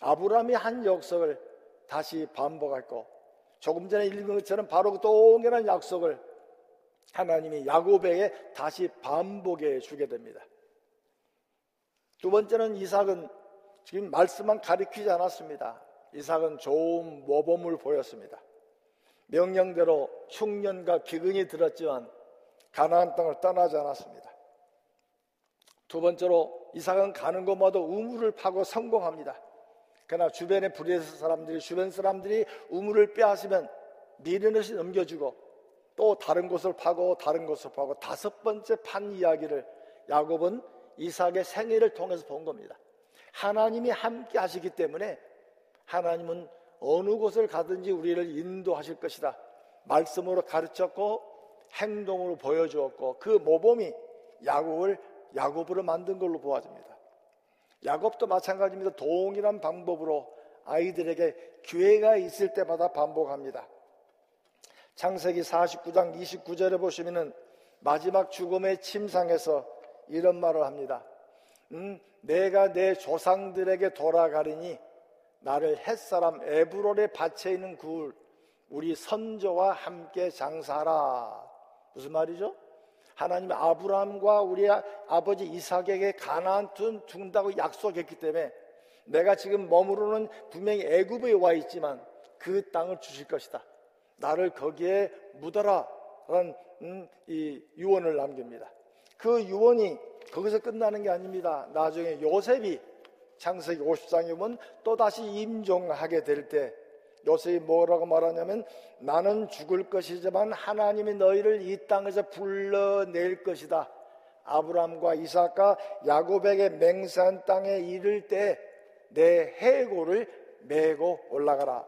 아브라함이 한 역석을 다시 반복했고 조금 전에 읽은 것처럼 바로 그 동일한 약속을 하나님이 야곱에게 다시 반복해 주게 됩니다. 두 번째는 이삭은 지금 말씀만 가리키지 않았습니다. 이삭은 좋은 모범을 보였습니다. 명령대로 흉년과 기근이 들었지만 가나안 땅을 떠나지 않았습니다. 두 번째로 이삭은 가는 곳마다 우물을 파고 성공합니다. 그러나 주변의 불의의 사람들이 주변 사람들이 우물을 빼앗으면 미련없이 넘겨주고 또 다른 곳을 파고 다른 곳을 파고 다섯 번째 판 이야기를 야곱은 이삭의 생애를 통해서 본 겁니다. 하나님이 함께 하시기 때문에 하나님은 어느 곳을 가든지 우리를 인도하실 것이다. 말씀으로 가르쳤고 행동으로 보여주었고 그 모범이 야곱을 야곱으로 만든 걸로 보아집니다. 야곱도 마찬가지입니다. 동일한 방법으로 아이들에게 기회가 있을 때마다 반복합니다. 창세기 49장 29절에 보시면은 마지막 죽음의 침상에서 이런 말을 합니다. 음, 내가 내 조상들에게 돌아가리니 나를 햇사람 에브롤의 밭에 있는 굴 우리 선조와 함께 장사하라. 무슨 말이죠? 하나님 아브라함과 우리 아버지 이삭에게 가나안 준다고 약속했기 때문에 내가 지금 머무르는 분명히 애굽에 와 있지만 그 땅을 주실 것이다. 나를 거기에 묻어라. 라는 음, 이 유언을 남깁니다. 그 유언이 거기서 끝나는 게 아닙니다. 나중에 요셉이 창세기 50장에 보면 또다시 임종하게 될 때 요셉이 뭐라고 말하냐면 나는 죽을 것이지만 하나님이 너희를 이 땅에서 불러낼 것이다. 아브람과 이삭과 야곱에게 맹세한 땅에 이를 때 내 해고를 메고 올라가라.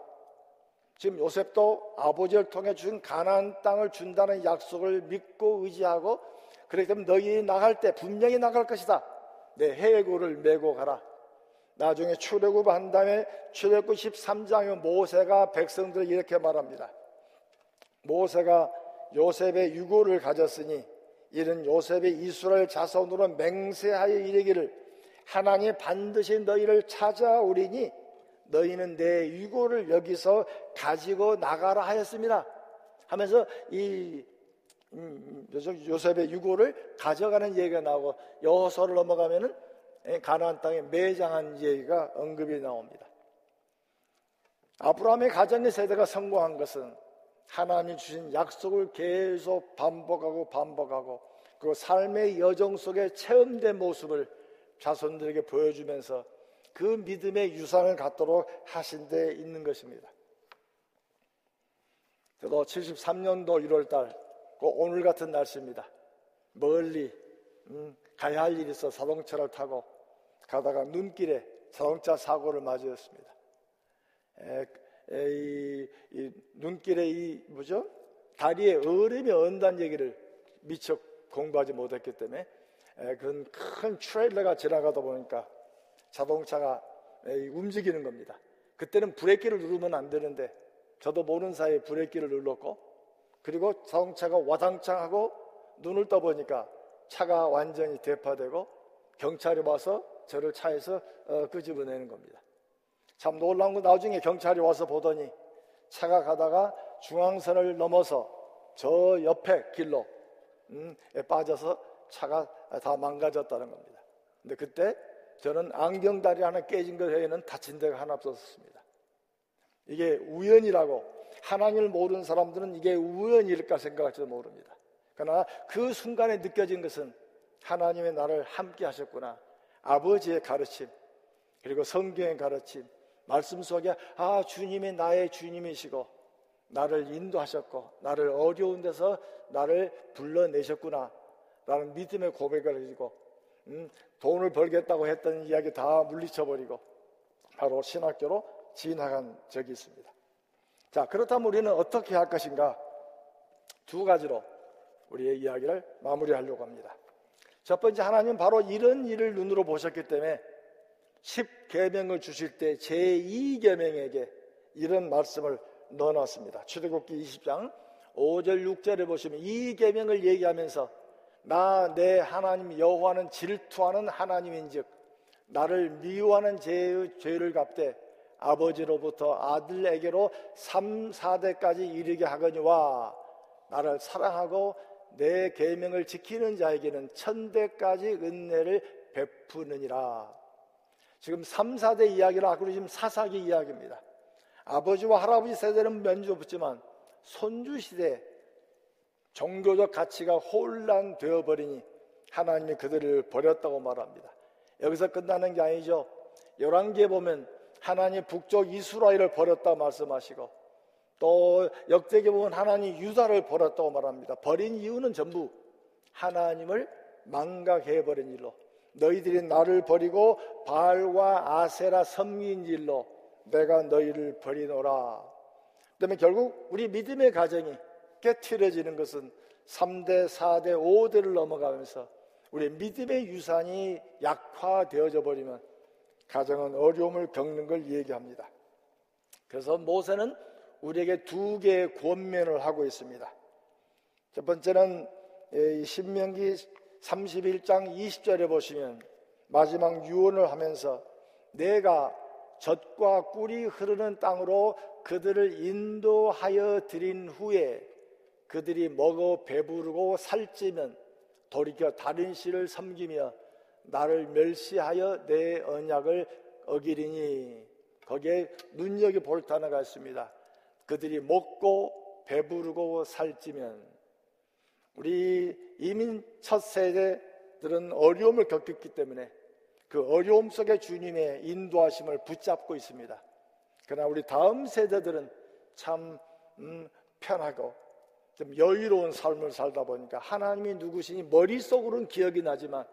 지금 요셉도 아버지를 통해 준 가나안 땅을 준다는 약속을 믿고 의지하고 그렇기 때문에 너희 나갈 때 분명히 나갈 것이다. 내 해고를 메고 가라. 나중에 출애굽 한 다음에 출애굽 13장에 모세가 백성들 이렇게 말합니다. 모세가 요셉의 유고를 가졌으니 이는 요셉의 이스라엘 자손으로 맹세하여 이르기를 하나님 반드시 너희를 찾아오리니 너희는 내 유고를 여기서 가지고 나가라 하였습니다. 하면서 이 음, 요셉의 유고를 가져가는 얘기가 나오고 여호서를 넘어가면은 가나안 땅에 매장한 얘기가 언급이 나옵니다. 아브라함의 가정의 세대가 성공한 것은 하나님이 주신 약속을 계속 반복하고 반복하고 그 삶의 여정 속에 체험된 모습을 자손들에게 보여주면서 그 믿음의 유산을 갖도록 하신 데 있는 것입니다. 저도 73년도 1월달 그 오늘 같은 날씨입니다. 멀리 음, 가야 할 일이 있어 자동차를 타고 가다가 눈길에 자동차 사고를 맞이했습니다. 에, 에, 이, 이 눈길에 이 뭐죠? 다리에 얼음이 언다는 얘기를 미처 공부하지 못했기 때문에 에, 그런 큰 트레일러가 지나가다 보니까 자동차가 에, 움직이는 겁니다. 그때는 브레이크를 누르면 안 되는데 저도 모르는 사이에 브레이크를 눌렀고 그리고 자동차가 와당창하고 눈을 떠보니까 차가 완전히 대파되고 경찰이 와서 저를 차에서 어, 끄집어내는 겁니다. 참 놀라운 건 나중에 경찰이 와서 보더니 차가 가다가 중앙선을 넘어서 저 옆에 길로 음, 빠져서 차가 다 망가졌다는 겁니다. 근데 그때 저는 안경다리 하나 깨진 것 외에는 다친 데가 하나 없었습니다. 이게 우연이라고 하나님을 모르는 사람들은 이게 우연일까 생각할지도 모릅니다. 그러나 그 순간에 느껴진 것은 하나님의 나를 함께 하셨구나. 아버지의 가르침, 그리고 성경의 가르침, 말씀 속에 아, 주님이 나의 주님이시고 나를 인도하셨고 나를 어려운 데서 나를 불러내셨구나. 라는 믿음의 고백을 해주고 음, 돈을 벌겠다고 했던 이야기 다 물리쳐버리고 바로 신학교로 진학한 적이 있습니다. 자, 그렇다면 우리는 어떻게 할 것인가? 두 가지로 우리의 이야기를 마무리하려고 합니다. 첫 번째 하나님 바로 이런 일을 눈으로 보셨기 때문에 10계명을 주실 때 제2계명에게 이런 말씀을 넣어놨습니다. 출애굽기 20장 5절 6절에 보시면 이 계명을 얘기하면서 나 내 하나님 여호와는 질투하는 하나님인즉 나를 미워하는 죄의 죄를 갚되 아버지로부터 아들에게로 3, 4대까지 이르게 하거니와 나를 사랑하고 내 계명을 지키는 자에게는 천대까지 은혜를 베푸느니라. 지금 3, 4대 이야기를 하고 지금 사사기 이야기입니다. 아버지와 할아버지 세대는 면조 붙지만 손주 시대 종교적 가치가 혼란되어 버리니 하나님이 그들을 버렸다고 말합니다. 여기서 끝나는 게 아니죠. 열왕기에 보면 하나님 북쪽 이스라엘을 버렸다 말씀하시고 또 역대기에 보면 하나님 유다를 버렸다고 말합니다. 버린 이유는 전부 하나님을 망각해 버린 일로 너희들이 나를 버리고 바알과 아세라 섬긴 일로 내가 너희를 버리노라. 그다음에 결국 우리 믿음의 가정이 깨트려지는 것은 3대, 4대, 5대를 넘어가면서 우리 믿음의 유산이 약화되어져 버리면 가정은 어려움을 겪는 걸 얘기합니다. 그래서 모세는 우리에게 두 개의 권면을 하고 있습니다. 첫 번째는 신명기 31장 20절에 보시면 마지막 유언을 하면서 내가 젖과 꿀이 흐르는 땅으로 그들을 인도하여 드린 후에 그들이 먹어 배부르고 살찌면 돌이켜 다른 씨를 섬기며 나를 멸시하여 내 언약을 어기리니 거기에 눈여겨 볼 단어가 있습니다. 그들이 먹고 배부르고 살찌면 우리 이민 첫 세대들은 어려움을 겪었기 때문에 그 어려움 속에 주님의 인도하심을 붙잡고 있습니다. 그러나 우리 다음 세대들은 참 음, 편하고 좀 여유로운 삶을 살다 보니까 하나님이 누구시니 머릿속으로는 기억이 나지만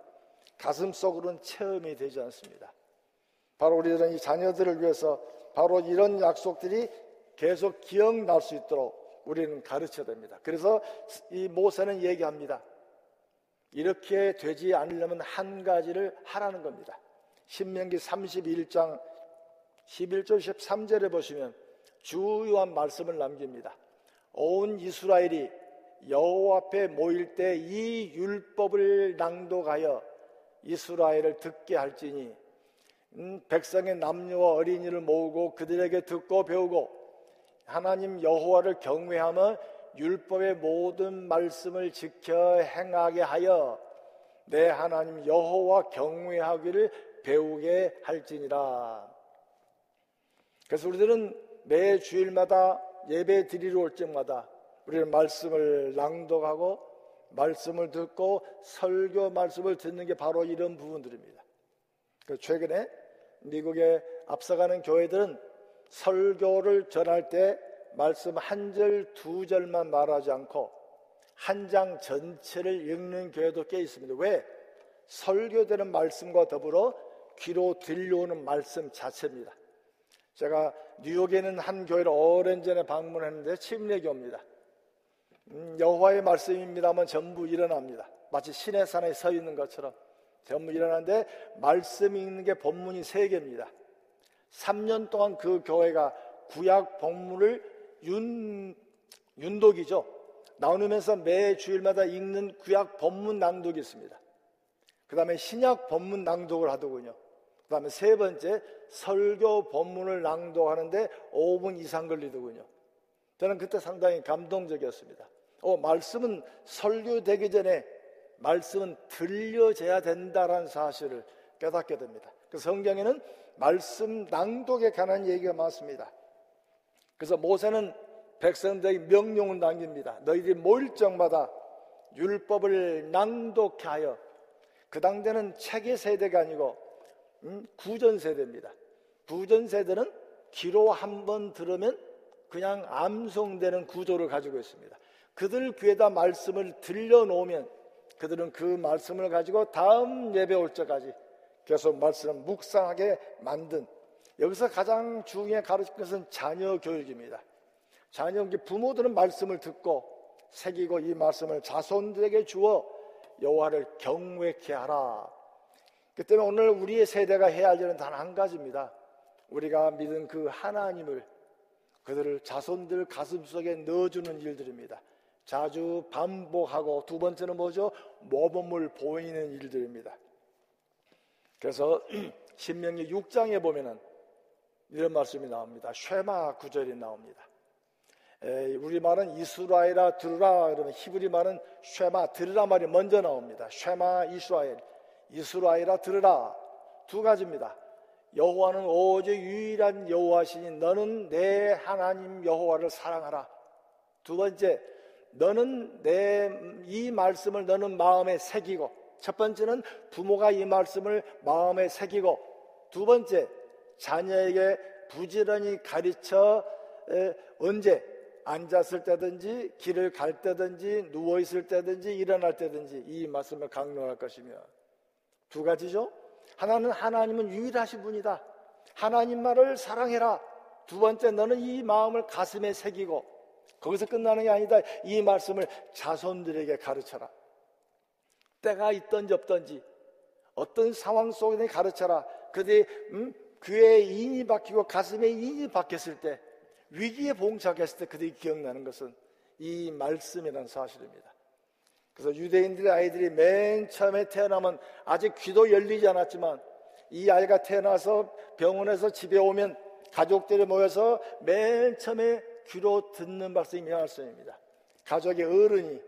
가슴속으로는 체험이 되지 않습니다. 바로 우리들은 이 자녀들을 위해서 바로 이런 약속들이 계속 기억날 수 있도록 우리는 가르쳐야 됩니다. 그래서 이 모세는 얘기합니다. 이렇게 되지 않으려면 한 가지를 하라는 겁니다. 신명기 31장 11절 13절에 보시면 주요한 말씀을 남깁니다. 온 이스라엘이 여호와 앞에 모일 때 이 율법을 낭독하여 이스라엘을 듣게 할지니 음, 백성의 남녀와 어린이를 모으고 그들에게 듣고 배우고 하나님 여호와를 경외하며 율법의 모든 말씀을 지켜 행하게 하여 내 하나님 여호와 경외하기를 배우게 할지니라. 그래서 우리들은 매 주일마다 예배 드리러 올 때마다 우리는 말씀을 낭독하고 말씀을 듣고 설교 말씀을 듣는 게 바로 이런 부분들입니다. 그 최근에 미국에 앞서가는 교회들은 설교를 전할 때 말씀 한 절, 두 절만 말하지 않고 한 장 전체를 읽는 교회도 꽤 있습니다. 왜? 설교되는 말씀과 더불어 귀로 들려오는 말씀 자체입니다. 제가 뉴욕에 있는 한 교회를 오랜 전에 방문했는데 침례교입니다. 음, 여호와의 말씀입니다만 전부 일어납니다. 마치 신의 산에 서 있는 것처럼 전부 일어나는데 말씀 읽는 게 본문이 세 개입니다. 3년 동안 그 교회가 구약 본문을 윤, 윤독이죠. 나누면서 매 주일마다 읽는 구약 본문 낭독이 있습니다. 그 다음에 신약 본문 낭독을 하더군요. 그 다음에 세 번째 설교 본문을 낭독하는데 5분 이상 걸리더군요. 저는 그때 상당히 감동적이었습니다. 어, 말씀은 설교되기 전에 말씀은 들려져야 된다라는 사실을 깨닫게 됩니다. 그 성경에는 말씀 낭독에 관한 얘기가 많습니다. 그래서 모세는 백성들에게 명령을 남깁니다. 너희들이 모일 적마다 율법을 낭독케 하여 그 당대는 책의 세대가 아니고 음, 구전 세대입니다. 구전 세대는 귀로 한 번 들으면 그냥 암송되는 구조를 가지고 있습니다. 그들 귀에다 말씀을 들려놓으면 그들은 그 말씀을 가지고 다음 예배 올 때까지 계속 말씀을 묵상하게 만든 여기서 가장 중요해 가르칠 것은 자녀 교육입니다. 자녀 부모들은 말씀을 듣고 새기고 이 말씀을 자손들에게 주어 여호와를 경외케 하라. 그 때문에 오늘 우리의 세대가 해야 할 일은 단 한 가지입니다. 우리가 믿은 그 하나님을 그들을 자손들 가슴속에 넣어주는 일들입니다. 자주 반복하고 두 번째는 뭐죠? 모범을 보이는 일들입니다. 그래서 신명기 6장에 보면은 이런 말씀이 나옵니다. 쉐마 구절이 나옵니다. 우리 말은 이스라엘아 들으라 그러면 히브리 말은 쉐마 들으라 말이 먼저 나옵니다. 쉐마 이스라엘 이스라엘아 들으라 두 가지입니다. 여호와는 오직 유일한 여호와시니 너는 내 하나님 여호와를 사랑하라. 두 번째 너는 내 이 말씀을 너는 마음에 새기고 첫 번째는 부모가 이 말씀을 마음에 새기고 두 번째 자녀에게 부지런히 가르쳐 언제 앉았을 때든지 길을 갈 때든지 누워 있을 때든지 일어날 때든지 이 말씀을 강론할 것이며 두 가지죠. 하나는 하나님은 유일하신 분이다. 하나님 말을 사랑해라. 두 번째 너는 이 마음을 가슴에 새기고 거기서 끝나는 게 아니다. 이 말씀을 자손들에게 가르쳐라. 때가 있던지 없던지 어떤 상황 속에 가르쳐라. 그들이 음? 귀에 인이 박히고 가슴에 인이 박혔을 때 위기에 봉착했을 때 그들이 기억나는 것은 이 말씀이라는 사실입니다. 그래서 유대인들의 아이들이 맨 처음에 태어나면 아직 귀도 열리지 않았지만 이 아이가 태어나서 병원에서 집에 오면 가족들이 모여서 맨 처음에 귀로 듣는 말씀이 말씀입니다. 가족의 어른이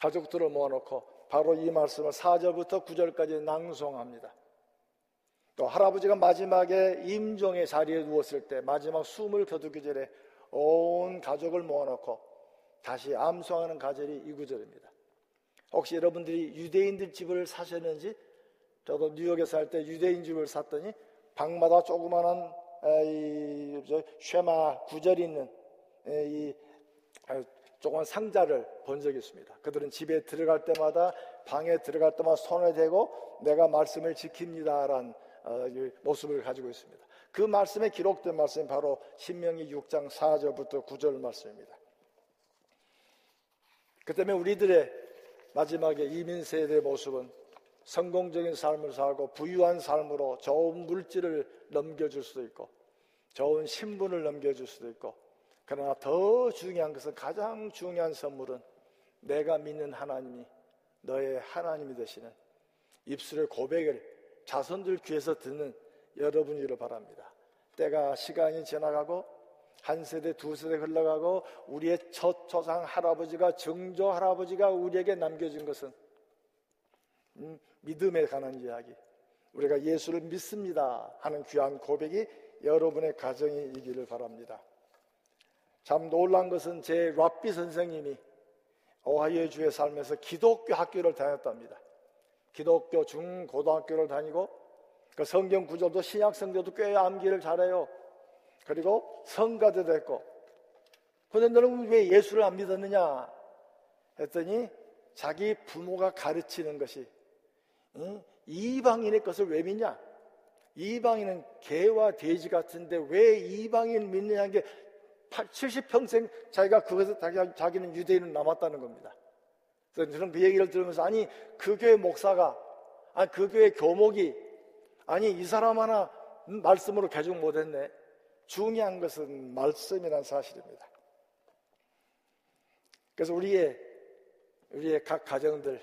가족들을 모아놓고 바로 이 말씀을 4절부터 9절까지 낭송합니다. 또 할아버지가 마지막에 임종의 자리에 누웠을 때 마지막 숨을 거두기 전에 온 가족을 모아놓고 다시 암송하는 가절이 이 구절입니다. 혹시 여러분들이 유대인들 집을 사셨는지 저도 뉴욕에 살 때 유대인 집을 샀더니 방마다 조그마한 이 쉐마 구절이 있는 이 조그만 상자를 본 적이 있습니다. 그들은 집에 들어갈 때마다 방에 들어갈 때마다 손을 대고 내가 말씀을 지킵니다라는 어, 모습을 가지고 있습니다. 그 말씀에 기록된 말씀이 바로 신명기 6장 4절부터 9절 말씀입니다. 그 때문에 우리들의 마지막에 이민 세대의 모습은 성공적인 삶을 살고 부유한 삶으로 좋은 물질을 넘겨줄 수도 있고 좋은 신분을 넘겨줄 수도 있고 그러나 더 중요한 것은 가장 중요한 선물은 내가 믿는 하나님이 너의 하나님이 되시는 입술의 고백을 자손들 귀에서 듣는 여러분이기를 바랍니다. 때가 시간이 지나가고 한 세대 두 세대 흘러가고 우리의 첫 조상 할아버지가 정조 할아버지가 우리에게 남겨준 것은 음, 믿음에 관한 이야기 우리가 예수를 믿습니다 하는 귀한 고백이 여러분의 가정이 이기를 바랍니다. 참 놀란 것은 제 랍비 선생님이 오하이오 주에 살면서 기독교 학교를 다녔답니다. 기독교 중고등학교를 다니고 그 성경 구절도 신약 성경도 꽤 암기를 잘해요. 그리고 성가도 됐고. 근데 너는 왜 예수를 안 믿었느냐? 했더니 자기 부모가 가르치는 것이 응? 이방인의 것을 왜 믿냐? 이방인은 개와 돼지 같은데 왜 이방인 믿느냐는 게 70평생 자기가 그것을 자기 는 유대인은 남았다는 겁니다. 저는 그 얘기를 들으면서 아니 그 교회 목사가 아니 그 교회 교목이 아니 이 사람 하나 말씀으로 개종 못했네. 중요한 것은 말씀이란 사실입니다. 그래서 우리의 우리의 각 가정들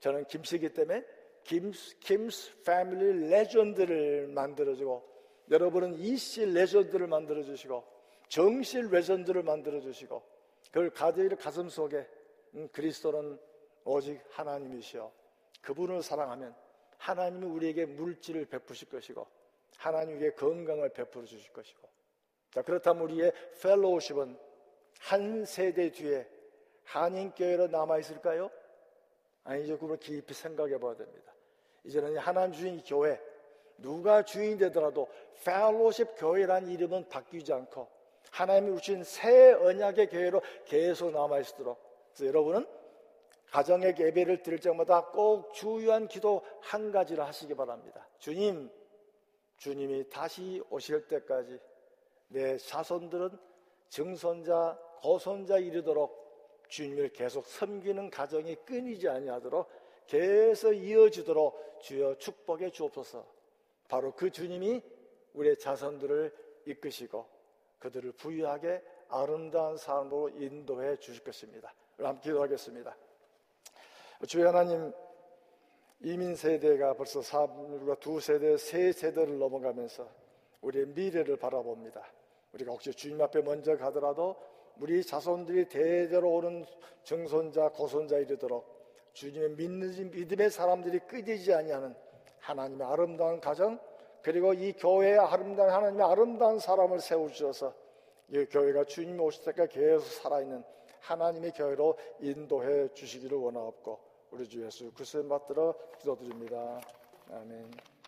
저는 김씨기 때문에 Kim's, Kim's family legend를 만들어주고 여러분은 이 씨 legend를 만들어주시고 정 씨 legend를 만들어 주시고 그걸 가져일 가슴 속에 음, 그리스도는 오직 하나님이시여 그분을 사랑하면 하나님이 우리에게 물질을 베푸실 것이고 하나님에게 건강을 베풀어 주실 것이고 자 그렇다면 우리의 펠로우십은 한 세대 뒤에 한인교회로 남아있을까요? 아니죠. 그걸 깊이 생각해 봐야 됩니다. 이제는 하나님 주인 교회, 누가 주인 되더라도 펠로십 교회라는 이름은 바뀌지 않고 하나님이 주신 새 언약의 교회로 계속 남아 있도록 그래서 여러분은 가정의 예배를 드릴 때마다 꼭 주요한 기도 한 가지를 하시기 바랍니다. 주님, 주님이 다시 오실 때까지 내 자손들은 증손자, 고손자 이르도록 주님을 계속 섬기는 가정이 끊이지 아니하도록 계속 이어지도록 주여 축복해 주옵소서. 바로 그 주님이 우리의 자손들을 이끄시고 그들을 부유하게 아름다운 삶으로 인도해 주실 것입니다. 함께 기도하겠습니다. 주의 하나님 이민 세대가 벌써 사과 두 세대, 세 세대를 넘어가면서 우리의 미래를 바라봅니다. 우리가 혹시 주님 앞에 먼저 가더라도 우리 자손들이 대대로 오는 정손자, 고손자 이르도록 주님의 믿는 믿음의 사람들이 끊이지 아니하는 하나님의 아름다운 가정 그리고 이 교회의 아름다운 하나님의 아름다운 사람을 세워 주셔서 이 교회가 주님 오실 때까지 계속 살아있는 하나님의 교회로 인도해 주시기를 원하옵고 우리 주 예수 그리스도의 맞들어 기도드립니다. 아멘.